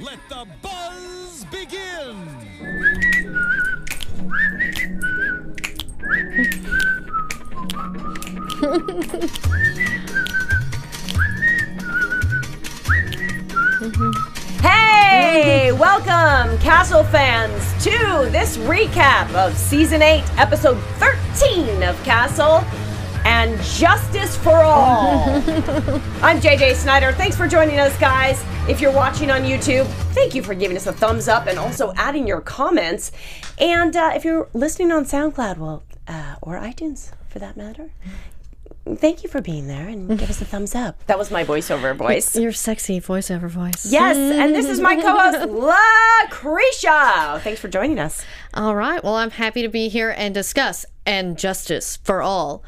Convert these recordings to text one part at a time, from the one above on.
let the buzz begin. Hey, welcome, Castle fans, to this recap of season 8, episode 13 of Castle and Justice for All. I'm JJ Snyder. Thanks for joining us, guys. If you're watching on YouTube, thank you for giving us a thumbs up and also adding your comments. And uh, if you're listening on SoundCloud, well, uh, or iTunes for that matter, thank you for being there and give us a thumbs up. That was my voiceover voice. Your sexy voiceover voice. Yes, and this is my co-host Lacretia. Thanks for joining us. All right. Well, I'm happy to be here and discuss and justice for all,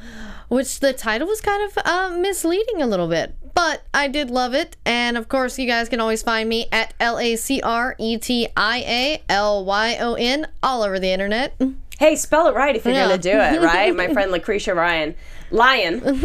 which the title was kind of uh, misleading a little bit, but I did love it. And of course, you guys can always find me at L A C R E T I A L Y O N all over the internet. Hey, spell it right if you're Yeah. gonna do it, right? My friend Lacretia Ryan, Lion.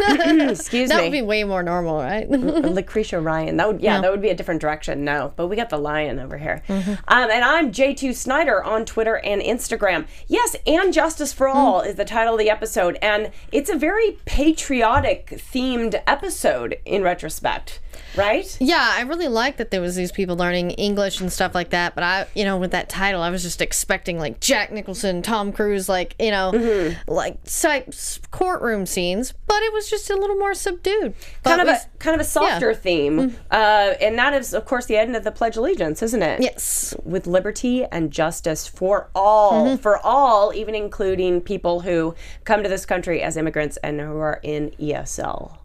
Excuse me. That would be way more normal, right? Lacretia Ryan. That would yeah, Yeah. that would be a different direction. No, but we got the lion over here. Mm-hmm. Um, and I'm J2 Snyder on Twitter and Instagram. Yes, and Justice for Mm. All is the title of the episode, and it's a very patriotic themed episode in retrospect, right? Yeah, I really liked that there was these people learning English and stuff like that. But I, you know, with that title, I was just expecting like Jack Nicholson, Tom Cruise, like you know, Mm-hmm. like si- courtroom scenes. But it was just a little more subdued. Kind of we- a kind of a softer theme, uh, and that is, of course, the end of the Pledge of Allegiance, isn't it? yes, with liberty and justice for all, for all, even including people who come to this country as immigrants and who are in ESL.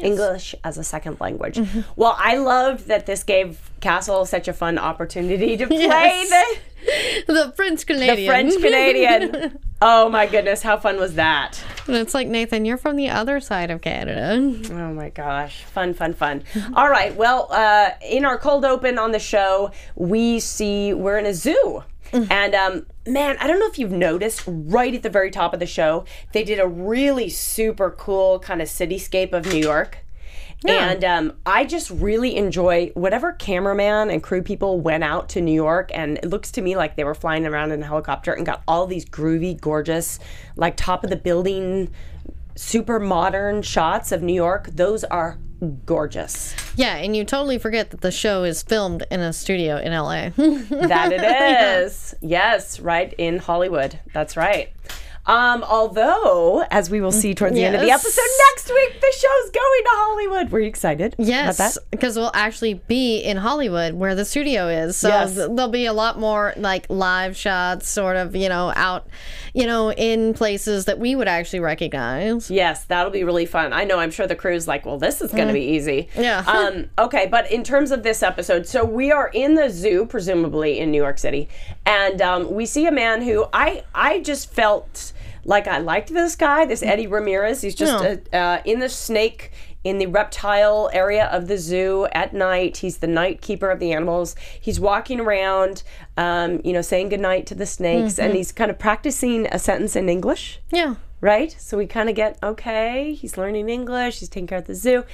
English as a second language. Well, I loved that this gave Castle such a fun opportunity to play Yes. the, the French Canadian, the French Canadian. oh my goodness, how fun was that? And it's like Nathan, you're from the other side of Canada. Oh my gosh. Fun, fun, fun. All right. Well, uh, in our cold open on the show, we see we're in a zoo. And um, man, I don't know if you've noticed right at the very top of the show, they did a really super cool kind of cityscape of New York. And um, I just really enjoy whatever cameraman and crew people went out to New York. And it looks to me like they were flying around in a helicopter and got all these groovy, gorgeous, like top of the building super modern shots of New York. Those are gorgeous. Yeah, and you totally forget that the show is filmed in a studio in LA. That it is. yes, right in Hollywood. That's right. Um, although, as we will see towards the end of the episode next week, the show's going to Hollywood. Were you excited? Yes, because we'll actually be in Hollywood where the studio is. So Yes. th- there'll be a lot more like live shots, sort of, you know, out, you know, in places that we would actually recognize. Yes, that'll be really fun. I know. I'm sure the crew's like, well, this is going to be easy. Yeah. Um, okay, but in terms of this episode, so we are in the zoo, presumably in New York City, and um, we see a man who I I just felt like I liked this guy, this Eddie Ramirez. He's just Yeah. uh uh, in the snake. In the reptile area of the zoo at night, he's the night keeper of the animals. He's walking around, um, you know, saying goodnight to the snakes, and he's kind of practicing a sentence in English Yeah. Right? So we kind of get okay. He's learning English. He's taking care of the zoo,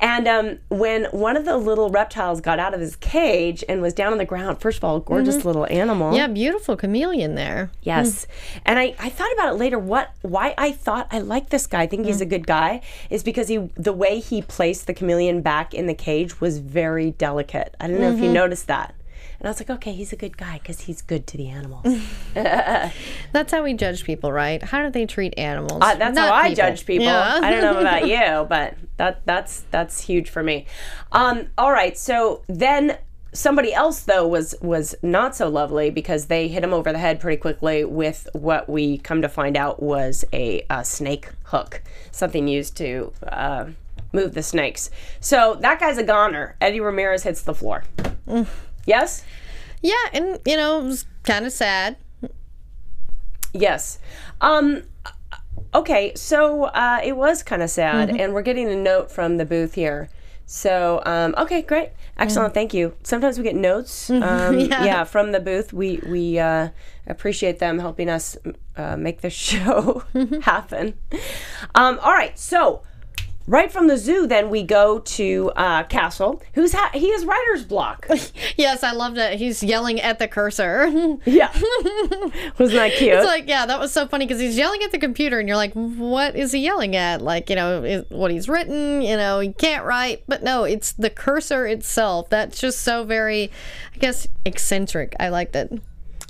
and um, when one of the little reptiles got out of his cage and was down on the ground, first of all, gorgeous mm-hmm. little animal. Yeah, beautiful chameleon there. Yes, hmm. and I, I thought about it later. What why I thought I like this guy. I think he's hmm. a good guy is because he the way he placed the chameleon back in the cage was very delicate. I don't know if you mm-hmm. noticed that. And I was like, okay, he's a good guy because he's good to the animals. That's how we judge people, right? How do they treat animals? Uh, that's Not how I judge people. Yeah. I don't know about you, but that that's that's huge for me. Um, all right, so then somebody else though was was not so lovely because they hit him over the head pretty quickly with what we come to find out was a, a snake hook, something used to uh, move the snakes. So that guy's a goner. Eddie Ramirez hits the floor. Yes. yeah, and you know, it was kind of sad. Yes. Um okay, so uh it was kind of sad and we're getting a note from the booth here. So, um okay, great. Excellent. Thank you. Sometimes we get notes um yeah. Yeah. from the booth. We we uh appreciate them helping us uh, make the show happen. Um all right. So, right from the zoo then we go to uh Castle, who's ha- he has writer's block. Yes, I loved it. He's yelling at the cursor. yeah. Wasn't that cute? It's like, yeah, that was so funny because he's yelling at the computer, and you're like, what is he yelling at? Like, you know, is, what he's written, you know, he can't write. But no, it's the cursor itself. That's just so very, I guess, eccentric. I liked it.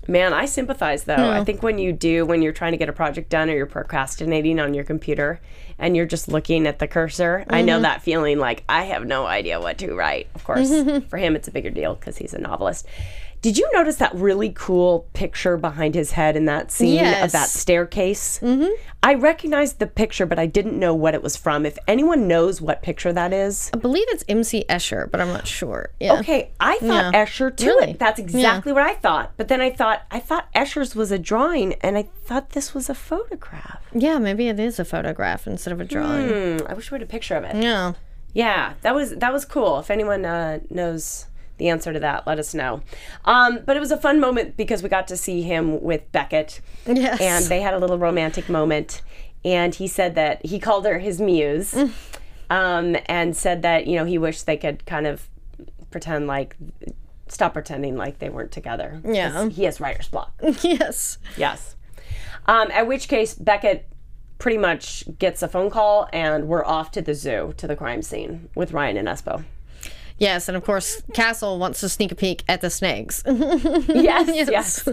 Man, I sympathize though. I hmm. think when you do, when you're trying to get a project done or you're procrastinating on your computer and you're just looking at the cursor, I know mm-hmm. that feeling like I have no idea what to write. Of course, for him, it's a bigger deal because he's a novelist. Did you notice that really cool picture behind his head in that scene of that staircase? Mm-hmm. I recognized the picture, but I didn't know what it was from. If anyone knows what picture that is, I believe it's MC Escher, but I'm not sure. Yeah. Okay, I thought Yeah. Escher too. Really? That's exactly what I thought. But then I thought I thought Escher's was a drawing, and I thought this was a photograph. Yeah, maybe it is a photograph instead of a drawing. Hmm, I wish we had a picture of it. Yeah. Yeah, that was that was cool. If anyone uh, knows the answer to that, let us know. Um, but it was a fun moment because we got to see him with Beckett, Yes. and they had a little romantic moment. And he said that he called her his muse, um, and said that you know he wished they could kind of pretend like stop pretending like they weren't together. Yeah. he has writer's block. yes. Yes. Um, at which case, Beckett pretty much gets a phone call, and we're off to the zoo, to the crime scene with Ryan and Espo. Yes, and of course, Castle wants to sneak a peek at the snakes. Yes, yes.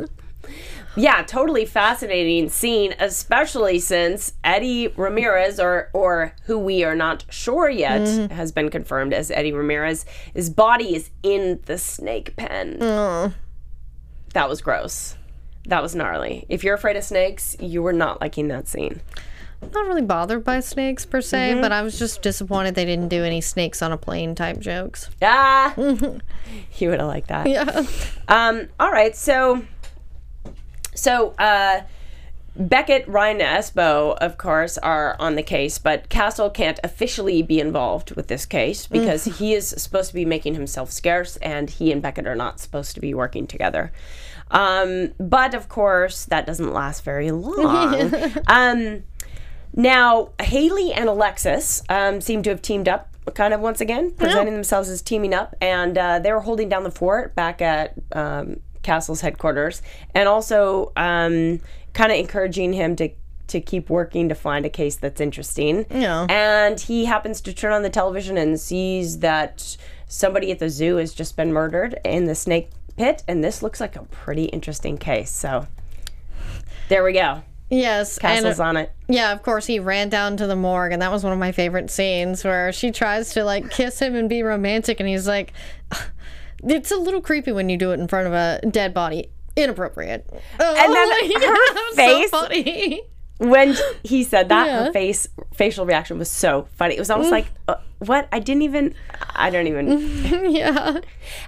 Yeah, totally fascinating scene, especially since Eddie Ramirez, or or who we are not sure yet, mm-hmm. has been confirmed as Eddie Ramirez. His body is in the snake pen. That was gross. That was gnarly. If you're afraid of snakes, you were not liking that scene. Not really bothered by snakes per se, but I was just disappointed they didn't do any snakes on a plane type jokes. Ah, you would have liked that. Yeah. Um, all right, so so uh, Beckett, Ryan, and Espo, of course, are on the case, but Castle can't officially be involved with this case because he is supposed to be making himself scarce, and he and Beckett are not supposed to be working together. Um, but of course, that doesn't last very long. um, now, Haley and Alexis um, seem to have teamed up kind of once again, presenting themselves as teaming up, and uh, they were holding down the fort back at um, Castle's headquarters, and also um, kind of encouraging him to to keep working to find a case that's interesting. Yeah. And he happens to turn on the television and sees that somebody at the zoo has just been murdered in the snake pit, and this looks like a pretty interesting case. So there we go. Yes. and, Castle's uh, on it. Yeah, of course, he ran down to the morgue, and that was one of my favorite scenes where she tries to like kiss him and be romantic, and he's like, "It's a little creepy when you do it in front of a dead body. Inappropriate." Oh, And then like, her face- So funny. when he said that, Yeah. her face facial reaction was so funny. It was almost like, uh, "What? I didn't even. I don't even." yeah.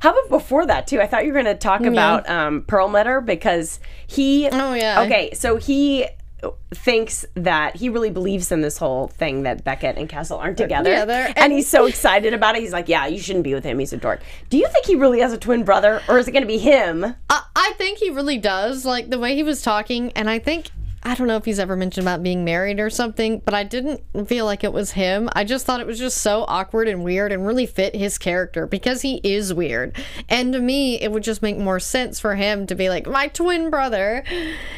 How about before that too? I thought you were going to talk about um, Perlmutter because he. Oh, yeah. Okay, so he thinks that he really believes in this whole thing that Beckett and Castle aren't together, yeah, they're- and, and- he's so excited about it. He's like, "Yeah, you shouldn't be with him. He's a dork." Do you think he really has a twin brother, or is it going to be him? I, I think he really does. Like the way he was talking, and I think I don't know if he's ever mentioned about being married or something, but I didn't feel like it was him. I just thought it was just so awkward and weird and really fit his character because he is weird. And to me, it would just make more sense for him to be like my twin brother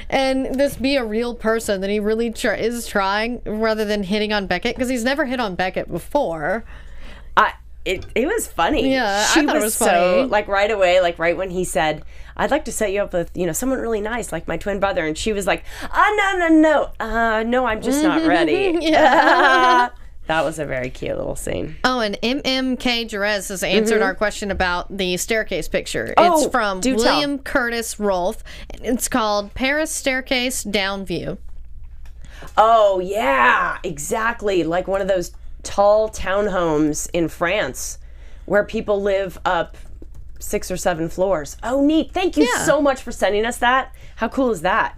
and this be a real person that he really tr- is trying rather than hitting on Beckett because he's never hit on Beckett before. I it, it was funny. Yeah, I she thought it was, was so like right away, like right when he said, "I'd like to set you up with you know someone really nice, like my twin brother," and she was like, "Ah, no, no, no, uh, no, I'm just not ready." Yeah. that was a very cute little scene. Oh, and MMK Jerez has answered our question about the staircase picture. Mm-hmm. Oh, it's from do tell. William Curtis Rolfe. It's called Paris Staircase Down View. Oh yeah, exactly. Like one of those tall townhomes in France where people live up six or seven floors. Oh neat. Thank you Yeah. so much for sending us that. How cool is that?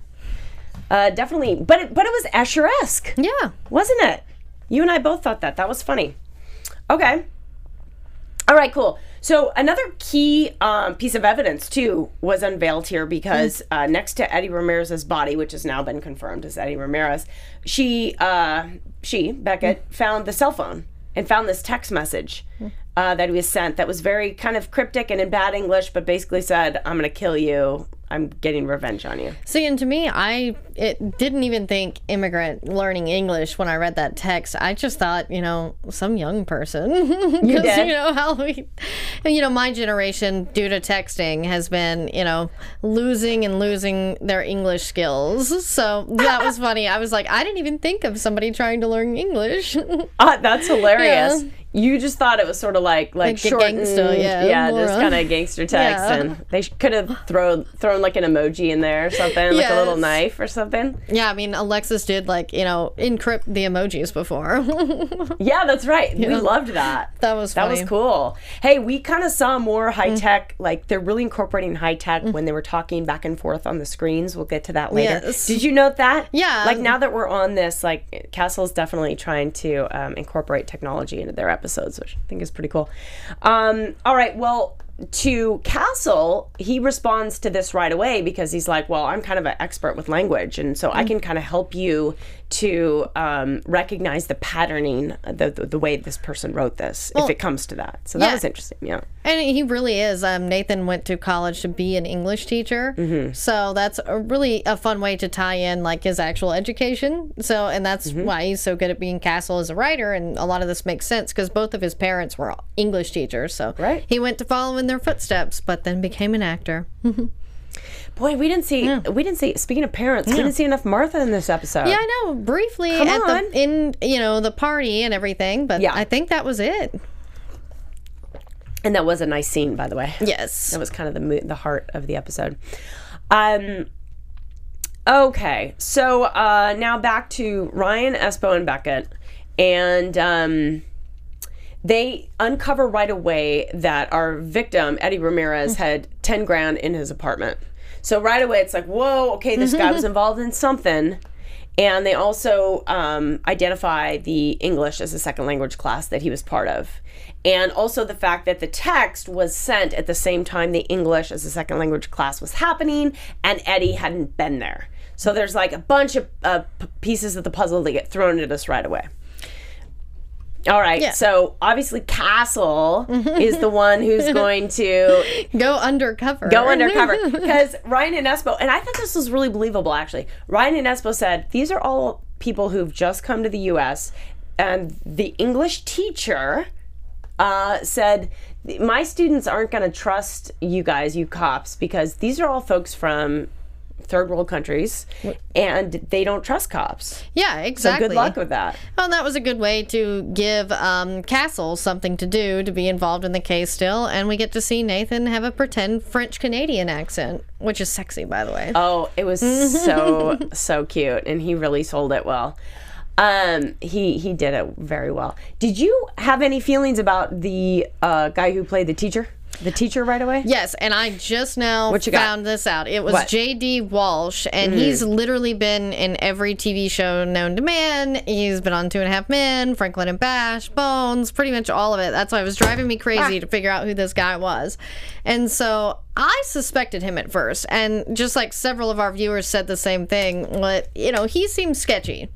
Uh, definitely, but it, but it was Escher-esque, Yeah. wasn't it? You and I both thought that. That was funny. Okay. All right, cool. So another key um, piece of evidence too was unveiled here because uh, next to Eddie Ramirez's body, which has now been confirmed as Eddie Ramirez, she uh, she Beckett found the cell phone and found this text message uh, that he was sent that was very kind of cryptic and in bad English, but basically said, "I'm going to kill you. I'm getting revenge on you." See, and to me, I it didn't even think immigrant learning English when I read that text. I just thought, you know, some young person. you did? You know how we, you know, my generation due to texting has been, you know, losing and losing their English skills. So that was funny. I was like, I didn't even think of somebody trying to learn English. Ah, that's hilarious. Yeah. You just thought it was sort of like like, Like shortened, gangster, yeah, yeah, just kind of gangster text, Yeah. and they sh- could have thrown thrown like an emoji in there or something, like a little knife or something. yeah, I mean, Alexis did like, you know, encrypt the emojis before. Yeah, that's right. We loved that. That was that was. Mm. cool. Hey, we kind of saw more high tech. Like they're really incorporating high tech when they were talking back and forth on the screens. We'll get to that later. Yes. Did you note that? Yeah. Like now that we're on this, like Castle's definitely trying to um, incorporate technology into their episodes, which I think is pretty cool. Um, all right. Well. To Castle, he responds to this right away because he's like, Well, I'm kind of an expert with language, and so I Mm. can kind of help you to um, recognize the patterning, the, the, the way this person wrote this, if it comes to that. So that yeah. was interesting. Yeah. And he really is. Um, Nathan went to college to be an English teacher, Mm-hmm. so that's a really a fun way to tie in like his actual education. So, and that's Mm-hmm. why he's so good at being Castle as a writer. And a lot of this makes sense because both of his parents were English teachers. So Right. he went to follow in their footsteps, but then became an actor. Boy, we didn't see. We didn't see. Speaking of parents, we didn't see enough Martha in this episode. Yeah, I know. Briefly Come at on. the in you know the party and everything, but Yeah. I think that was it. and that was a nice scene, by the way. Yes. That was kind of the the heart of the episode. Um. Okay, so uh, now back to Ryan, Espo, and Beckett, and um, they uncover right away that our victim Eddie Ramirez had ten grand in his apartment. So right away, it's like, whoa, okay, this guy was involved in something. And they also um, identify the English as a second language class that he was part of. And also the fact that the text was sent at the same time the English as a second language class was happening and Eddie hadn't been there. So there's like a bunch of uh, p- pieces of the puzzle that get thrown at us right away. All right, Yeah. so obviously Castle is the one who's going to Go undercover. go undercover because Ryan and Espo, and I thought this was really believable actually. Ryan and Espo said these are all people who've just come to the U.S. and the English teacher uh, said my students aren't going to trust you guys, you cops, because these are all folks from third world countries and they don't trust cops. Yeah, exactly. So good luck with that. Well, that was a good way to give um, Castle something to do to be involved in the case still, and we get to see Nathan have a pretend French Canadian accent, which is sexy, by the way. Oh, it was so so cute, and he really sold it well. Um, he he did it very well. Did you have any feelings about the uh, guy who played the teacher? The teacher right away. Yes, and I just now What you got? found this out. It was What? Mm-hmm. J.D. Walsh, and he's literally been in every TV show known to man. He's been on Two and a Half Men, Franklin and Bash, Bones, pretty much all of it. That's why it was driving me Ah. crazy to figure out who this guy was. And so I suspected him at first, and just like several of our viewers said the same thing. But you know, he seemed sketchy.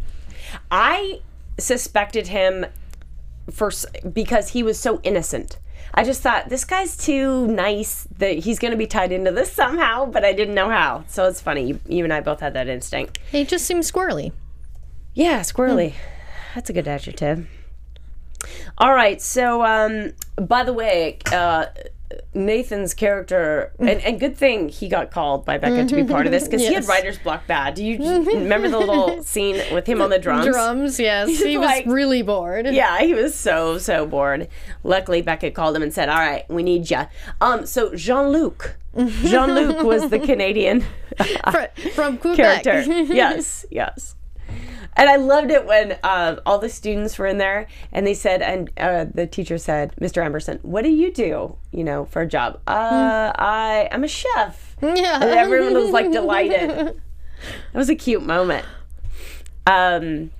I suspected him for s- because he was so innocent. I just thought this guy's too nice that he's going to be tied into this somehow, but I didn't know how. So it's funny. You, you and I both had that instinct. He just seems squirrely. Yeah, squirrely. That's a good adjective. All right. So, um, by the way, uh, Nathan's character, and, and good thing he got called by Becca to be part of this because he had Yes. writer's block bad. Do you remember the little scene with him on the drums? Drums, yes. He was like- really bored. Yeah, he was so so bored. Luckily, Becca called him and said, "All right, we need you." Um, so Jean Luc, Jean Luc was the Canadian Fr- from Quebec. character. yes, yes. And I loved it when uh, all the students were in there and they said, and uh, the teacher said, Mr. Emerson, what do you do, you know, for a job? Uh, I, I'm a chef. Yeah. And everyone was like delighted. It was a cute moment. Um,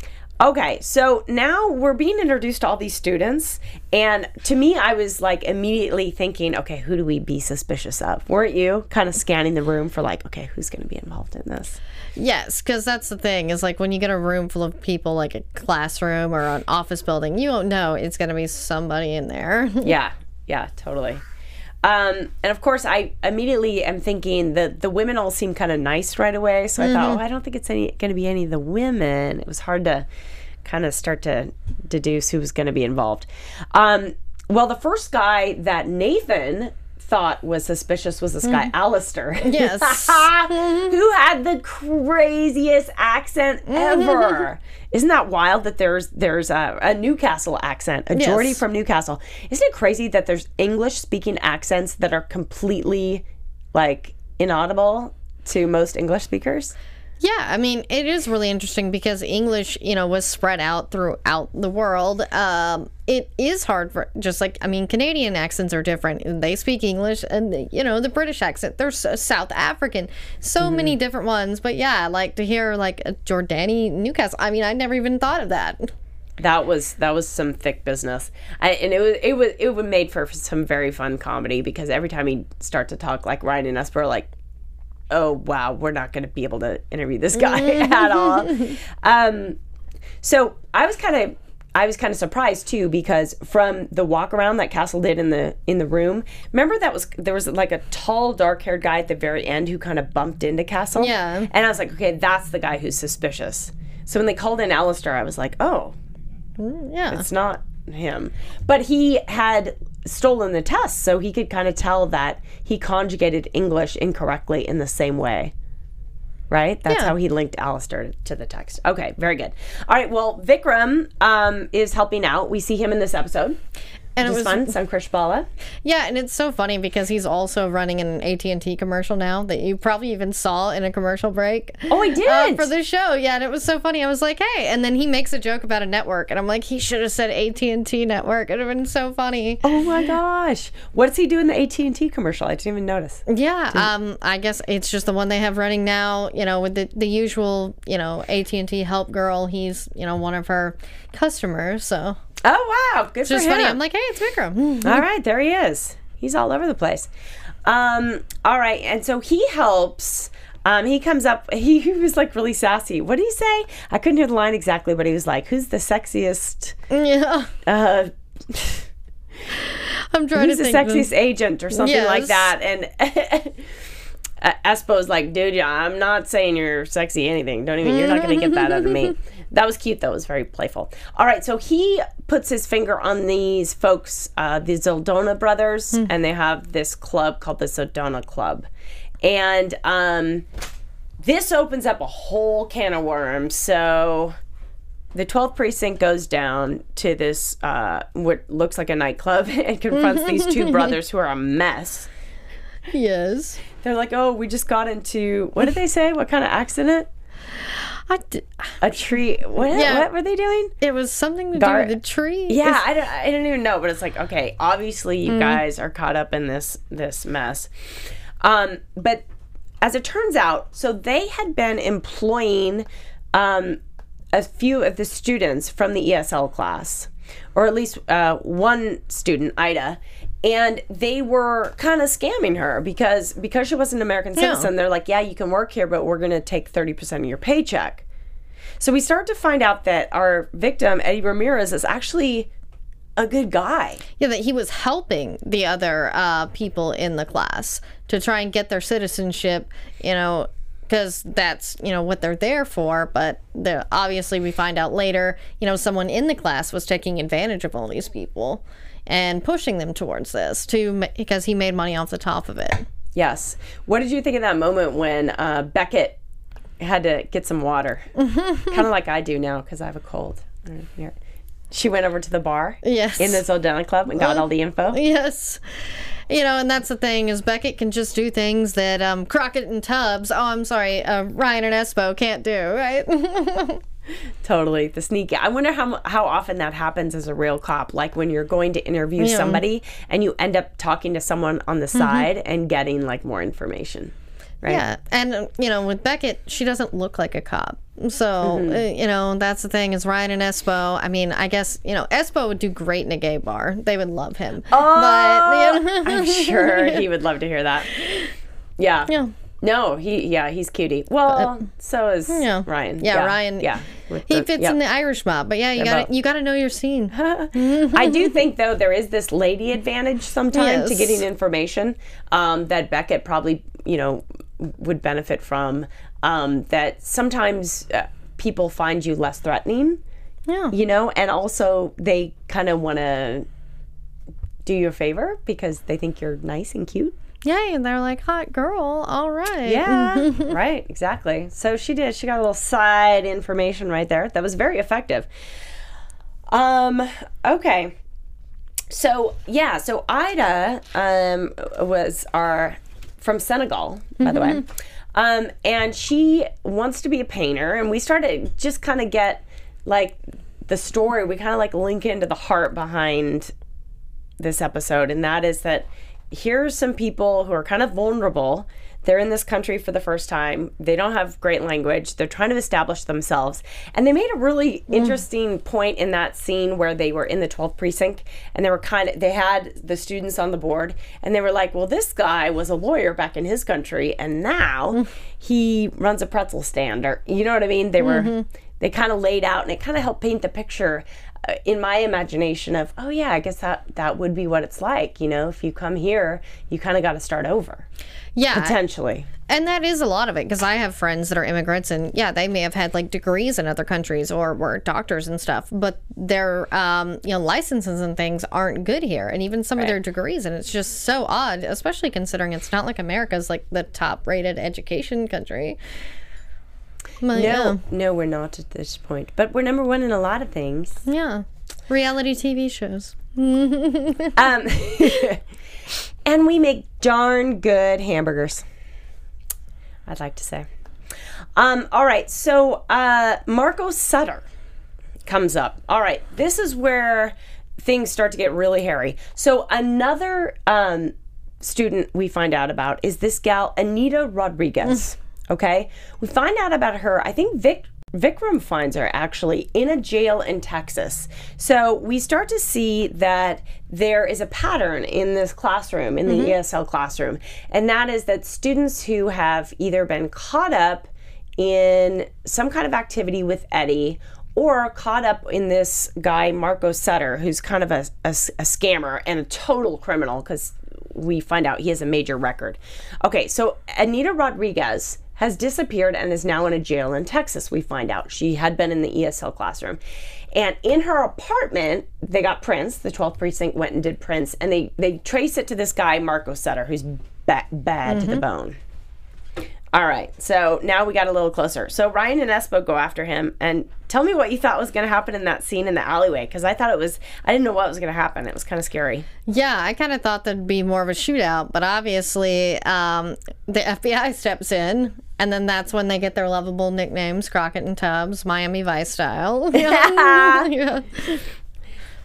okay, so now we're being introduced to all these students, and to me, I was like immediately thinking, okay, who do we be suspicious of? Weren't you kind of scanning the room for like, okay, who's going to be involved in this? Yes, because that's the thing is like when you get a room full of people, like a classroom or an office building, you don't know it's going to be somebody in there. Yeah, yeah, totally. Um, and of course, I immediately am thinking that the women all seem kind of nice right away. So I thought, oh, I don't think it's any going to be any of the women. It was hard to kind of start to deduce who was going to be involved. Um, well, the first guy that Nathan thought was suspicious was this guy, mm. Alistair. Yes. who had the craziest accent ever. Isn't that wild that there's there's a, a Newcastle accent, a Geordie Yes. from Newcastle? Isn't it crazy that there's English speaking accents that are completely like inaudible to most English speakers? Yeah, I mean, it is really interesting because English, you know, was spread out throughout the world. Um, it is hard for just like I mean, Canadian accents are different. They speak English, and you know, the British accent. There's so South African, so many different ones. But yeah, like to hear like a Jordani Newcastle. I mean, I never even thought of that. That was that was some thick business, I, and it was it was it was made for some very fun comedy because every time he'd start to talk, like Ryan and us were like, "Oh wow, we're not going to be able to interview this guy at all." Um, so I was kind of I was kind of surprised too because from the walk around that Castle did in the in the room, remember that was there was like a tall dark haired guy at the very end who kind of bumped into Castle. Yeah. and I was like, okay, that's the guy who's suspicious. So when they called in Alistair, I was like, oh, Yeah, it's not him. But he had stolen the test, so he could kind of tell that he conjugated English incorrectly in the same way. Right? That's Yeah. how he linked Alistair to the text. Okay, very good. All right, well, Vikram um, is helping out. We see him in this episode. And it was fun. Sunkrish Bala. Yeah, and it's so funny because he's also running an AT and T commercial now that you probably even saw in a commercial break. Oh, I did. uh, for the show. Yeah, and it was so funny. I was like, hey, and then he makes a joke about a network, and I'm like, he should have said AT and T network. It'd have been so funny. oh my gosh. What does he do in the AT&T commercial? I didn't even notice. Yeah, um, I guess it's just the one they have running now. You know, with the the usual, you know, AT and T help girl. He's you know one of her customers, so Oh, wow. Good it's for just him. funny. I'm like, hey, it's Vikram. All right, there he is. He's all over the place. Um, all right, and so he helps. Um, he comes up. He, he was like really sassy. What did he say? I couldn't hear the line exactly, but he was like, "Who's the sexiest? yeah, Uh, I'm trying who's to the sexiest agent or something like that?" And Espo's like, "Dude, yeah, I'm not saying you're sexy anything. Don't even. You're not gonna get that out of me." That was cute though. It was very playful. All right, so he puts his finger on these folks, uh, the Zoldona brothers, and they have this club called the Zoldona Club, and um, this opens up a whole can of worms. So the 12th precinct goes down to this uh, what looks like a nightclub and confronts these two brothers who are a mess. Yes, They're like, "Oh, we just got into what did they say? What kind of accident? D- A tree? What? Yeah. What were they doing? it was something to Gar- do with the tree. Yeah, I don't. I don't even know. But it's like, okay, obviously Mm-hmm. you guys are caught up in this this mess. Um, but as it turns out, so they had been employing um, a few of the students from the ESL class, or at least uh, one student, Ida. And they were kind of scamming her because because she was an American citizen. They're like, yeah, you can work here, but we're going to take thirty percent of your paycheck. So we start to find out that our victim, Eddie Ramirez, is actually a good guy. Yeah, that he was helping the other uh, people in the class to try and get their citizenship, you know, because that's you know what they're there for. But the obviously we find out later, you know, someone in the class was taking advantage of all these people and pushing them towards this to because he made money off the top of it. Yes. What did you think of that moment when uh, Beckett had to get some water? kind of like I do now because I have a cold. I don't know if you're- She went over to the bar Yes. in the Zodena Club and got all the info. Yes. You know, and that's the thing is Beckett can just do things that um, Crockett and Tubbs, oh, I'm sorry, uh, Ryan and Espo can't do, right? Totally, the sneaky. I wonder how how often that happens as a real cop. Like when you're going to interview Yeah. somebody and you end up talking to someone on the side and getting like more information. Right? yeah. And, uh, you know, with Beckett, she doesn't look like a cop. So, Mm-hmm. uh, you know, that's the thing is Ryan and Espo. I mean, I guess, you know, Espo would do great in a gay bar. They would love him. Oh, but, you know, I'm sure he would love to hear that. Yeah. Yeah. No, he yeah, he's cutie. Well, so is yeah. Ryan. Yeah, Ryan. Yeah. he fits yeah. in the Irish mob. But yeah, you got to you got to know your scene. I do think though there is this lady advantage sometimes to getting information um, that Beckett probably you know would benefit from. Um, that sometimes uh, people find you less threatening, Yeah. you know, and also they kind of want to do you a favor because they think you're nice and cute. Yay, and they're like, hot girl, all right. Yeah, right, exactly. So she did. She got a little side information right there. That was very effective. Um, okay. So, yeah, so Ida um was our from Senegal, by the way. Um and she wants to be a painter and we started just kind of get like the story, we kind of like link into the heart behind this episode, and that is that here's some people who are kind of vulnerable. They're in this country for the first time. They don't have great language. They're trying to establish themselves. And they made a really mm. interesting point in that scene where they were in the 12th precinct and they were kind of, they had the students on the board and they were like, well, this guy was a lawyer back in his country and now mm. he runs a pretzel stand or, you know what I mean? They were, mm-hmm. they kind of laid out and it kind of helped paint the picture in my imagination of oh yeah i guess that that would be what it's like you know if you come here you kind of got to start over Yeah. potentially And that is a lot of it because I have friends that are immigrants and yeah, they may have had like degrees in other countries or were doctors and stuff, but their um, you know licenses and things aren't good here, and even some of their degrees, and it's just so odd, especially considering it's not like America's like the top rated education country. But, no no we're not at this point but we're number one in a lot of things yeah, yeah, reality TV shows. um and we make darn good hamburgers i'd like to say um all right so uh marco sutter comes up. All right, this is where things start to get really hairy. So another um, student we find out about is this gal Anita Rodriguez. Okay, we find out about her. I think Vic. Vikram finds her actually in a jail in Texas. So we start to see that there is a pattern in this classroom, in the mm-hmm. ESL classroom, and that is that students who have either been caught up in some kind of activity with Eddie or caught up in this guy, Marco Sutter, who's kind of a, a, a scammer and a total criminal because we find out he has a major record. Okay, so Anita Rodriguez has disappeared and is now in a jail in Texas, we find out. She had been in the ESL classroom. And in her apartment, they got prints, the 12th precinct went and did prints, and they, they trace it to this guy, Marco Sutter, who's ba- bad to the mm-hmm. bone. All right, so now we got a little closer. So Ryan and Espo go after him, and tell me what you thought was going to happen in that scene in the alleyway, because I thought it was, I didn't know what was going to happen. It was kind of scary. Yeah, I kind of thought there'd be more of a shootout, but obviously um, the FBI steps in, and then that's when they get their lovable nicknames, Crockett and Tubbs, Miami Vice style. yeah.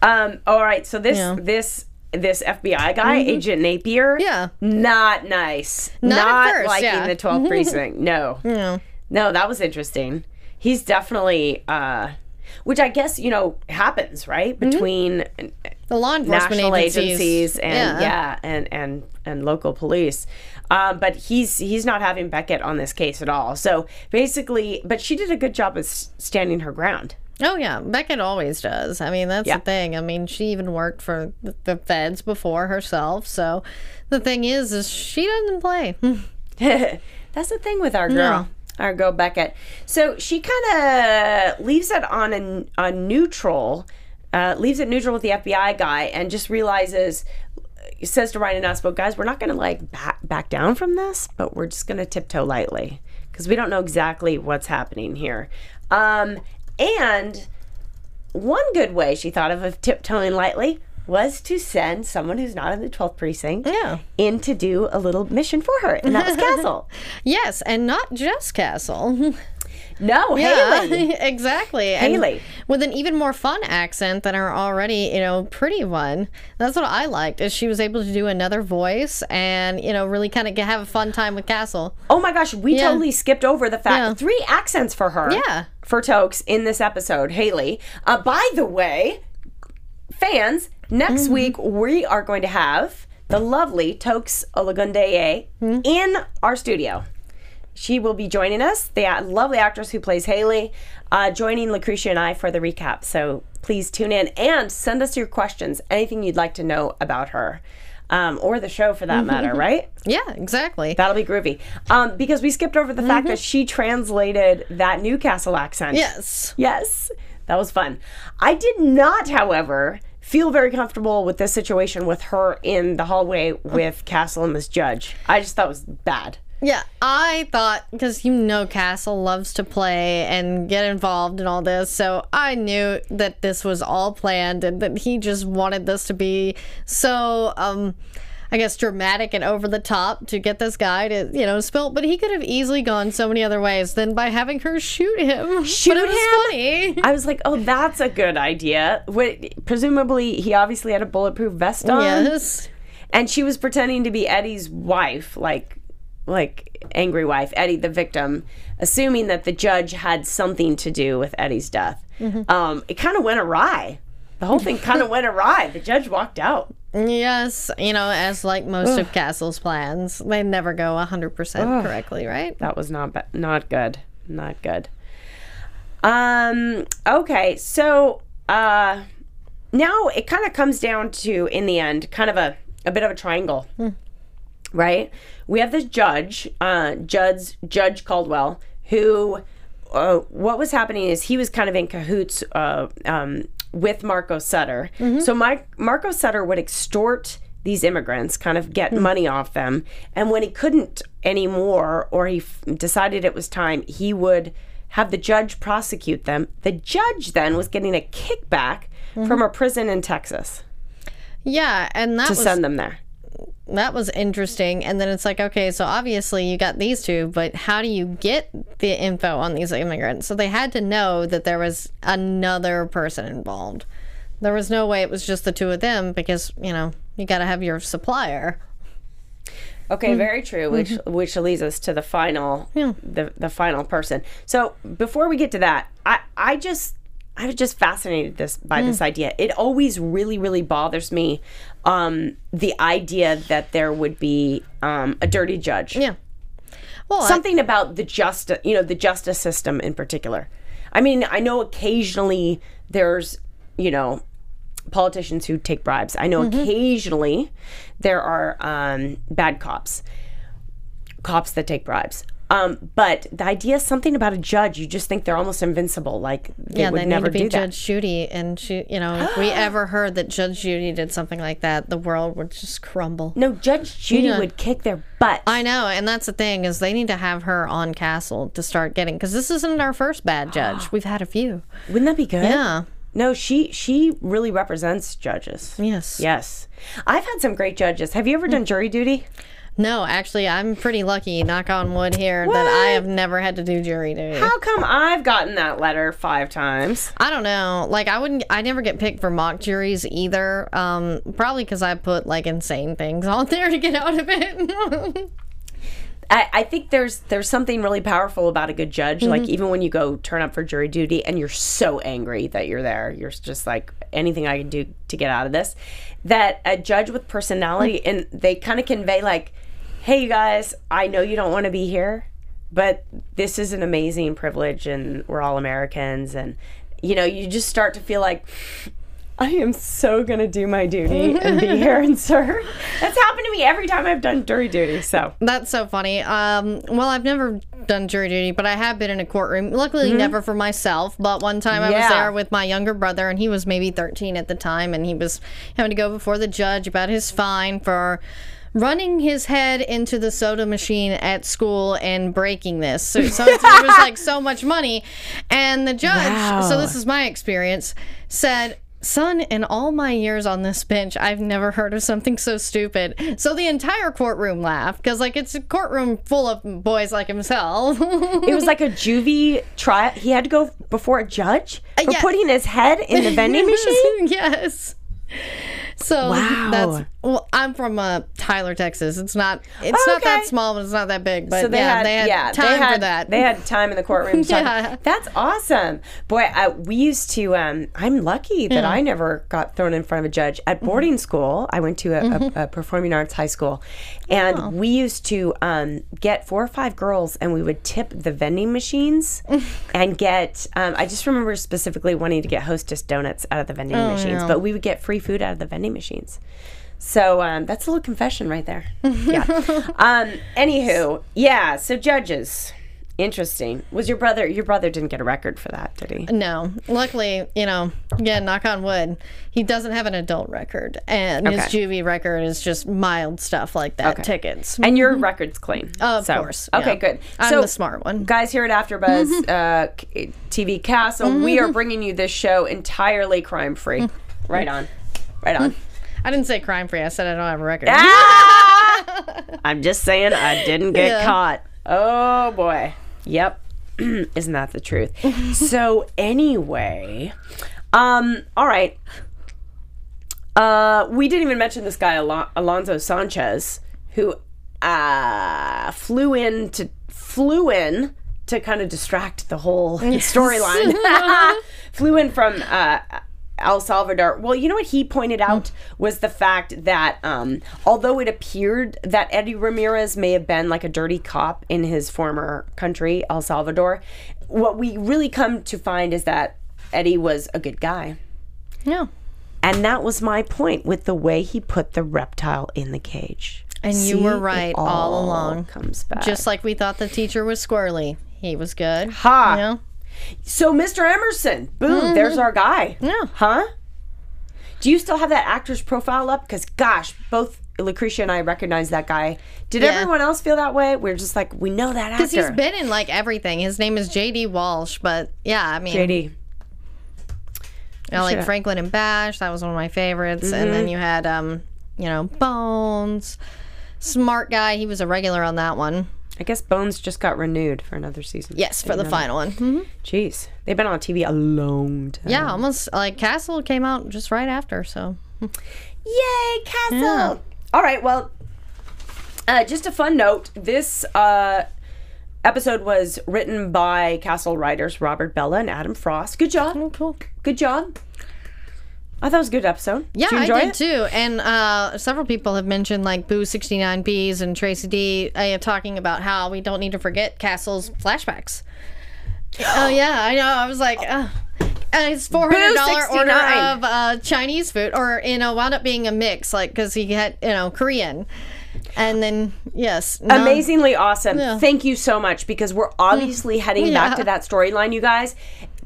Um, all right, so this Yeah. This this FBI guy, Agent Napier, Yeah. not nice, Not first, liking yeah. the 12th precinct. No, Yeah. no, that was interesting. He's definitely, uh, which I guess you know happens right Mm-hmm. between The law enforcement national agencies, agencies and yeah. and and and local police. Um, but he's he's not having Beckett on this case at all. So basically, but she did a good job of standing her ground. Oh yeah, Beckett always does. I mean, that's Yeah. the thing. I mean, she even worked for the- feds before herself. So the thing is, is she doesn't play. That's the thing with our girl. our girl Beckett. So she kind of leaves it on a, a neutral, uh, leaves it neutral with the FBI guy, and just realizes, says to Ryan and us, but guys, we're not going to like back, back down from this, but we're just going to tiptoe lightly because we don't know exactly what's happening here. Um, and one good way she thought of of tiptoeing lightly was to send someone who's not in the 12th precinct Yeah. in to do a little mission for her, and that was Castle. Yes, and not just Castle. No, Haley. exactly. And Haley. with an even more fun accent than her already, you know, pretty one. That's what I liked is she was able to do another voice and, you know, really kind of have a fun time with Castle. Oh my gosh, we Yeah. totally skipped over the fact Yeah. three accents for her. Yeah. For Toks in this episode, Haley. Uh, by the way, fans, next Mm-hmm. week we are going to have the lovely Toks Olagundoye Hmm? in our studio. She will be joining us, the lovely actress who plays Haley, uh, joining Lacretia and I for the recap. So please tune in and send us your questions, anything you'd like to know about her, um, or the show for that matter, right? Yeah, exactly. That'll be groovy. Um, because we skipped over the fact that she translated that Newcastle accent. yes. Yes. That was fun. I did not, however, feel very comfortable with this situation with her in the hallway with Castle and Miss Judge. I just thought it was bad. Yeah, I thought because you know Castle loves to play and get involved in all this, so I knew that this was all planned and that he just wanted this to be so, um, I guess, dramatic and over the top to get this guy to, you know, spill. But he could have easily gone so many other ways than by having her shoot him. Shoot but it was him? funny. I was like, oh, that's a good idea. What, presumably, he obviously had a bulletproof vest on. yes. and she was pretending to be Eddie's wife, like like angry wife, Eddie the victim, assuming that the judge had something to do with Eddie's death. Um, it kind of went awry. The whole thing kind of went awry. The judge walked out. Yes, you know, as like most of Castle's plans, they never go 100% correctly, right? That was not ba- not good. Not good. Um. Okay. So, uh, now it kind of comes down to, in the end, kind of a a bit of a triangle, right? We have this judge, uh, Judge Judge Caldwell, who. Uh, what was happening is he was kind of in cahoots uh, um, with Marco Sutter. So Mike, Marco Sutter would extort these immigrants, kind of get money off them, and when he couldn't anymore, or he f- decided it was time, he would have the judge prosecute them. The judge then was getting a kickback from a prison in Texas Yeah, and that to was send them there. That was interesting. And then it's like, okay, so obviously you got these two, but how do you get the info on these immigrants? So they had to know that there was another person involved. There was no way it was just the two of them because, you know, you got to have your supplier. Okay, mm. very true. Which mm-hmm. which leads us to the final, the the final person. So before we get to that, I I just I was just fascinated this by mm. this idea. It always really really bothers me, um, the idea that there would be um, a dirty judge. Yeah. Well, I- Something about the justice, you know, the justice system in particular. I mean, I know occasionally there's, you know, politicians who take bribes. I know occasionally there are um, bad cops, cops that take bribes. Um, but the idea is something about a judge, you just think they're almost invincible. Like they yeah, would they never need to be. Judge Judy, and she, you know, if we ever heard that Judge Judy did something like that, the world would just crumble. No, Judge Judy Yeah. would kick their butt. I know, and that's the thing is they need to have her on Castle to start getting because this isn't our first bad judge. We've had a few. Wouldn't that be good? Yeah. No, she she really represents judges. Yes. Yes. I've had some great judges. Have you ever done jury duty? No, actually, I'm pretty lucky. Knock on wood here that I have never had to do jury duty. How come I've gotten that letter five times? I don't know. Like I wouldn't. I never get picked for mock juries either. Um, probably because I put like insane things on there to get out of it. I, I think there's there's something really powerful about a good judge. Mm-hmm. Like even when you go turn up for jury duty and you're so angry that you're there, you're just like anything I can do to get out of this. That a judge with personality Mm. and they kind of convey like, hey you guys, I know you don't want to be here, but this is an amazing privilege and we're all Americans and you know you just start to feel like I am so gonna do my duty and be here and serve. That's happened to me every time I've done jury duty. So That's so funny. Um, well, I've never done jury duty, but I have been in a courtroom. Luckily, never for myself. But one time I was there with my younger brother, and he was maybe 13 at the time, and he was having to go before the judge about his fine for running his head into the soda machine at school and breaking this. So, so it was like so much money. And the judge, so this is my experience, said, Son, in all my years on this bench, I've never heard of something so stupid. So the entire courtroom laughed because, like, it's a courtroom full of boys like himself. it was like a juvie trial. He had to go before a judge uh, for yeah. putting his head in the vending machine. yes. So Wow. that's well. I'm from uh, Tyler, Texas. It's not. It's not that small, but it's not that big. But So they yeah, had, they had yeah, time they had, for that. They had time in the courtroom. Yeah. that's awesome. Boy, I, we used to. Um, I'm lucky that I never got thrown in front of a judge at Mm-hmm. boarding school. I went to a, a, a performing arts high school, and Oh. we used to um, get four or five girls, and we would tip the vending machines, and get. Um, I just remember specifically wanting to get Hostess donuts out of the vending Oh, machines, but we would get free food out of the vending machines. So um, that's a little confession right there. Yeah. um, anywho, yeah. So judges, interesting. Was your brother? Your brother didn't get a record for that, did he? No, luckily, you know, yeah, knock on wood, he doesn't have an adult record, and his Okay. juvie record is just mild stuff like that, tickets. And your record's clean. Of So- course, Okay, yeah. good. I'm so, the smart one. Guys here at AfterBuzz uh, K- TV Castle, we are bringing you this show entirely crime free. right on, right on. I didn't say crime free. I said I don't have a record. Ah! I'm just saying I didn't get Yeah. caught. Oh boy. Yep. Isn't that the truth? so anyway, um, all right. Uh, we didn't even mention this guy Alon- Alonso Sanchez, who uh, flew in to flew in to kind of distract the whole storyline. flew in from uh, El Salvador. Well, you know what he pointed out was the fact that um, although it appeared that Eddie Ramirez may have been like a dirty cop in his former country, El Salvador, what we really come to find is that Eddie was a good guy. Yeah. And that was my point with the way he put the reptile in the cage. And you were right all along. Comes back. Just like we thought the teacher was squirrely. He was good. Ha! You know? So, Mr. Emerson, boom, there's our guy. Mm-hmm. Yeah. Huh? Do you still have that actor's profile up? Because, gosh, both Lacretia and I recognize that guy. Did Yeah. everyone else feel that way? We're just like, we know that actor. Because he's been in like everything. His name is J.D. Walsh, but yeah, I mean, JD. you know, like Should've- Franklin and Bash, that was one of my favorites. And Mm-hmm. then you had, um, you know, Bones, Smart Guy. He was a regular on that one. I guess Bones just got renewed for another season. Yes, for the Another- final one. hmm Jeez. They've been on TV a long time. Yeah, almost like Castle came out just right after. So Yay, Castle! All right, well, uh, just a fun note this uh, episode was written by Castle writers Robert Bella and Adam Frost. Good job. cool. Good job. I thought it was a good episode. Yeah, I did it? too. And uh, several people have mentioned like Boo 69Bs and Tracy D uh, talking about how we don't need to forget Castle's flashbacks. oh, yeah, I know. I was like, uh, uh, his $400 order of uh, Chinese food, or, you know, wound up being a mix, like, because he had, you know, Korean. And then, yes. no- Amazingly awesome. Yeah. Thank you so much because we're obviously heading back to that storyline, you guys.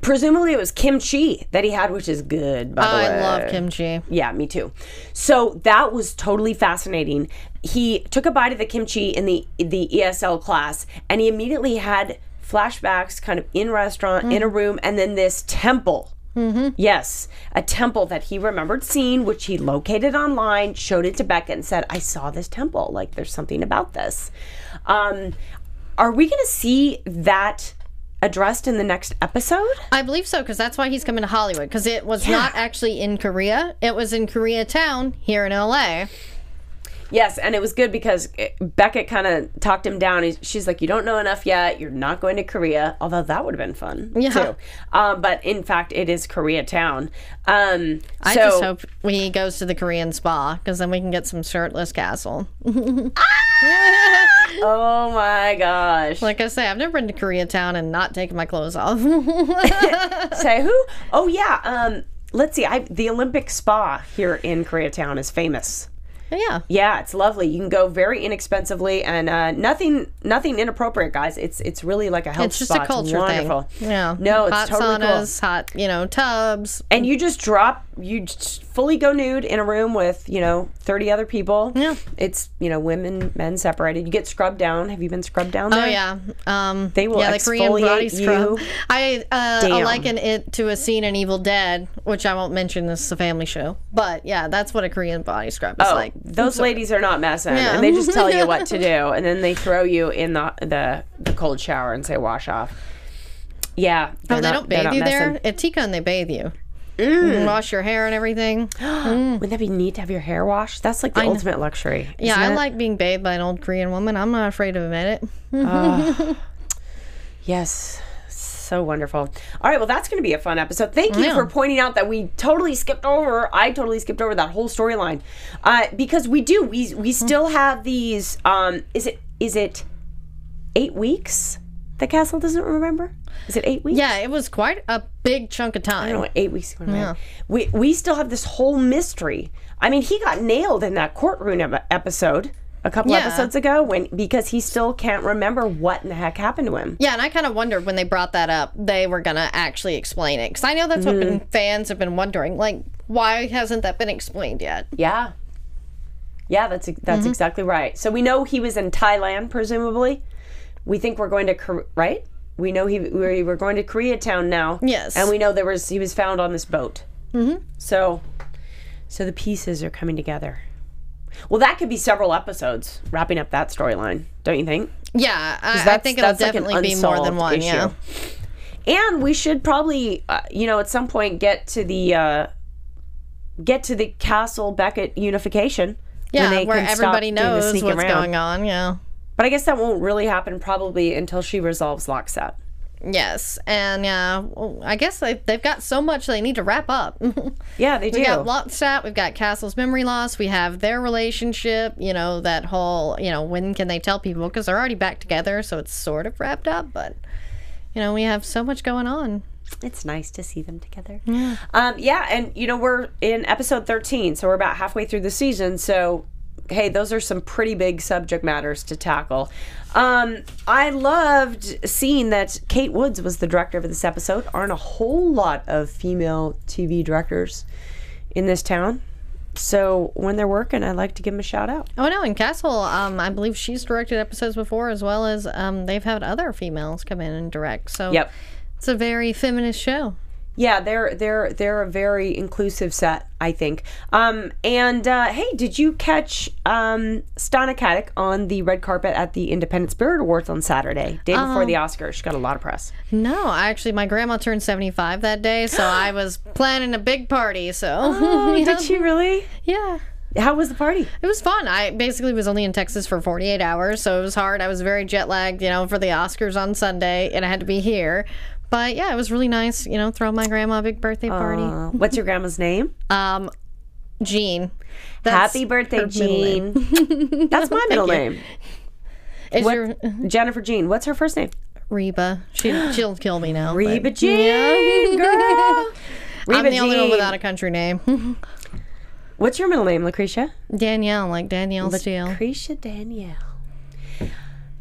Presumably it was kimchi that he had, which is good, by the way. I love kimchi. Yeah, me too. So that was totally fascinating. He took a bite of the kimchi in the the ESL class, and he immediately had flashbacks, kind of in restaurant, in a room, and then this temple. Mm-hmm. Yes, a temple that he remembered seeing, which he located online, showed it to Beckett, and said, "I saw this temple. Like, there's something about this." Um, are we going to see that addressed in the next episode? I believe so because that's why he's coming to Hollywood because it was not actually in Korea. It was in Koreatown here in LA. Yes, and it was good because it, Beckett kind of talked him down. He's, she's like, "You don't know enough yet. You're not going to Korea." Although that would have been fun Yeah. too. Um, but in fact, it is Koreatown. Um, I so just hope he goes to the Korean spa because then we can get some shirtless castle. oh my gosh, Like I say, I've never been to Koreatown and not taken my clothes off. say who? Oh yeah. Um, let's see. I the Olympic Spa here in Koreatown is famous. Yeah. Yeah, it's lovely. You can go very inexpensively and uh, nothing nothing inappropriate, guys. It's it's really like a health It's just spa. a culture wonderful. thing. Yeah. No, it's hot totally cool. saunas, hot, you know, tubs. And you just drop, you just fully go nude in a room with, you know, 30 other people. Yeah. It's, you know, women, men separated. You get scrubbed down. Have you been scrubbed down Oh yeah, um, They will yeah, the Korean body scrub. you I uh, liken it to a scene in Evil Dead, which I won't mention. This is a family show, but yeah, that's what a Korean body scrub is Oh, like. those ladies are not messing, Yeah. and they just tell you what to do, and then they throw you in the the, the cold shower and say wash off. Yeah, Oh, they're not- don't bathe you messing. there. At Tikon, they bathe you. Mm. Wash your hair and everything. Wouldn't that be neat to have your hair washed? That's like the know. ultimate luxury. Yeah, isn't I it? like being bathed by an old Korean woman. I'm not afraid to admit it. Yes. So wonderful. All right, well, that's going to be a fun episode. Thank you Yeah. for pointing out that we totally skipped over. I totally skipped over that whole storyline uh, because we do. We we still have these. Um, is it is it eight weeks? The castle doesn't remember. Is it eight weeks? Yeah, it was quite a big chunk of I don't know time. eight weeks. Yeah. We we still have this whole mystery. I mean, he got nailed in that courtroom episode a couple Yeah. episodes ago when because he still can't remember what in the heck happened to him. Yeah, and I kind of wondered when they brought that up, they were gonna actually explain it because I know that's what Mm-hmm. been, fans have been wondering. Like, why hasn't that been explained yet? Yeah. Yeah, that's that's Mm-hmm. exactly right. So we know he was in Thailand, presumably. We think we're going to right. We know he we we're going to Koreatown now. Yes. and we know there was he was found on this boat. Mm-hmm. So, so the pieces are coming together. Well, that could be several episodes wrapping up that storyline, don't you think? Yeah, I, I think it'll that's like definitely be more than one. issue. Yeah. And we should probably, uh, you know, at some point get to the uh, get to the Castle Beckett unification. Yeah, where everybody knows what's around. going on. Yeah. But I guess that won't really happen probably until she resolves LokSat. Yes, and yeah, well, I guess they, they've got so much they need to wrap up. Yeah, they do. we got LokSat, we've got Castle's memory loss, we have their relationship, you know, that whole, you know, when can they tell people? Because they're already back together, so it's sort of wrapped up, but, you know, we have so much going on. it's nice to see them together. Yeah. Um, yeah, and you know we're in episode thirteen, so we're about halfway through the season. So, hey, those are some pretty big subject matters to tackle. Um, I loved seeing that Kate Woods was the director of this episode. Aren't a whole lot of female TV directors in this town. So when they're working, I like to give them a shout out. Oh, no, and Castle, um, I believe she's directed episodes before, as well as um, they've had other females come in and direct. So Yep. it's a very feminist show. Yeah, they're they're they're a very inclusive set, I think. Um, and uh, hey, did you catch um, Stana Katic on the red carpet at the Independent Spirit Awards on Saturday, day before the Oscars? She got a lot of press. No, actually, my grandma turned 75 that day, so I was planning a big party. So, Oh, yeah. did she really? Yeah. How was the party? It was fun. I basically was only in Texas for 48 hours, so it was hard. I was very jet lagged, you know, for the Oscars on Sunday, and I had to be here. But yeah, it was really nice, you know, throw my grandma a big birthday party. Uh, what's your grandma's name? Um, Jean. That's Happy birthday, her middle. Jean. That's my middle name. Is What- your Jennifer Jean. What's her first name? Reba? She she'll kill me now. but- Reba Jean, girl. Reba I'm the only one Jean. without a country name. What's your middle name, Lacretia? Danielle, like Danielle Steele. Lacretia Danielle.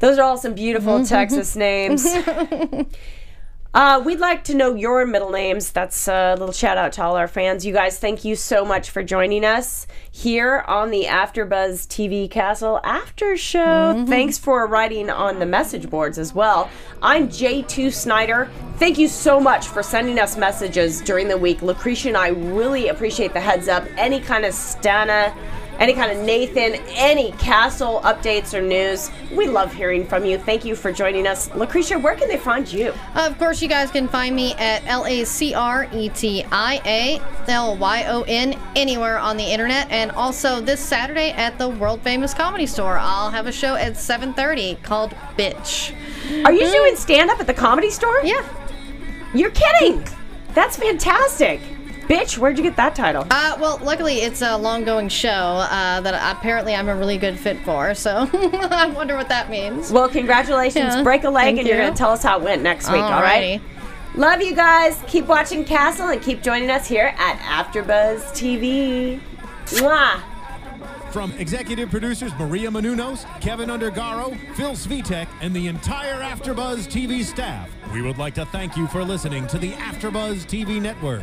Those are all some beautiful Texas names. Uh, we'd like to know your middle names. That's a little shout out to all our fans. You guys, thank you so much for joining us here on the AfterBuzz TV Castle After Show. Thanks for writing on the message boards as well. I'm JJ Snyder. Thank you so much for sending us messages during the week. Lacretia and I really appreciate the heads up. Any kind of Stana any kind of Nathan, any castle updates or news. We love hearing from you. Thank you for joining us. Lacretia, where can they find you? Of course, you guys can find me at L A C R E T I A L Y O N anywhere on the internet, and also this Saturday at the world famous comedy store. I'll have a show at 7:30 called Bitch. Are you doing stand up at the comedy store? Yeah. You're kidding. That's fantastic. Bitch, where'd you get that title? Uh, well, luckily it's a long-going show uh, that apparently I'm a really good fit for. So I wonder what that means. Well, congratulations. Yeah, Break a leg thank and you're going to tell us how it went next week, all right? Alrighty. Love you guys. Keep watching Castle and keep joining us here at AfterBuzz TV. Mwah. From executive producers Maria Menounos, Kevin Undergaro, Phil Svitek, and the entire AfterBuzz TV staff, we would like to thank you for listening to the AfterBuzz TV network.